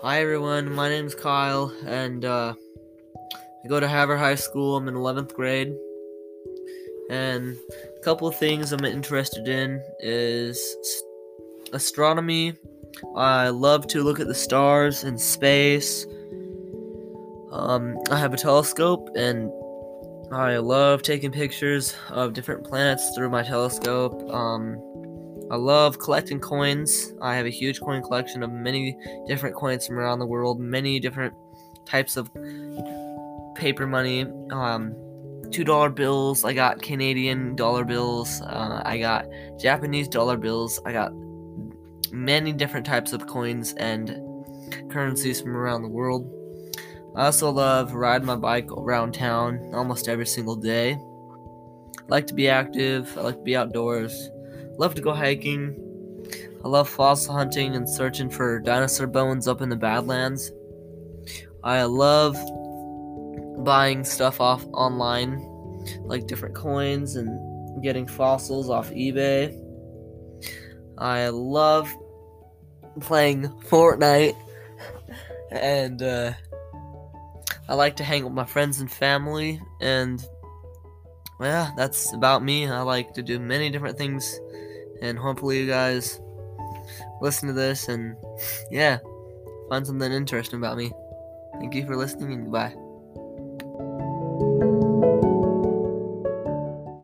Hi everyone, my name's Kyle, and uh, I go to Haver High School. I'm in 11th grade, and a couple of things I'm interested in is astronomy. I love to look at the stars and space. Um, I have a telescope, and I love taking pictures of different planets through my telescope. Um, I love collecting coins. I have a huge coin collection of many different coins from around the world, many different types of paper money. Um, two dollar bills. I got Canadian dollar bills. Uh, I got Japanese dollar bills. I got many different types of coins and currencies from around the world. I also love riding my bike around town almost every single day. I like to be active. I like to be outdoors. Love to go hiking. I love fossil hunting and searching for dinosaur bones up in the Badlands. I love buying stuff off online, like different coins and getting fossils off eBay. I love playing Fortnite and uh, I like to hang with my friends and family and yeah, that's about me. I like to do many different things and hopefully you guys listen to this and yeah, find something interesting about me. Thank you for listening and goodbye.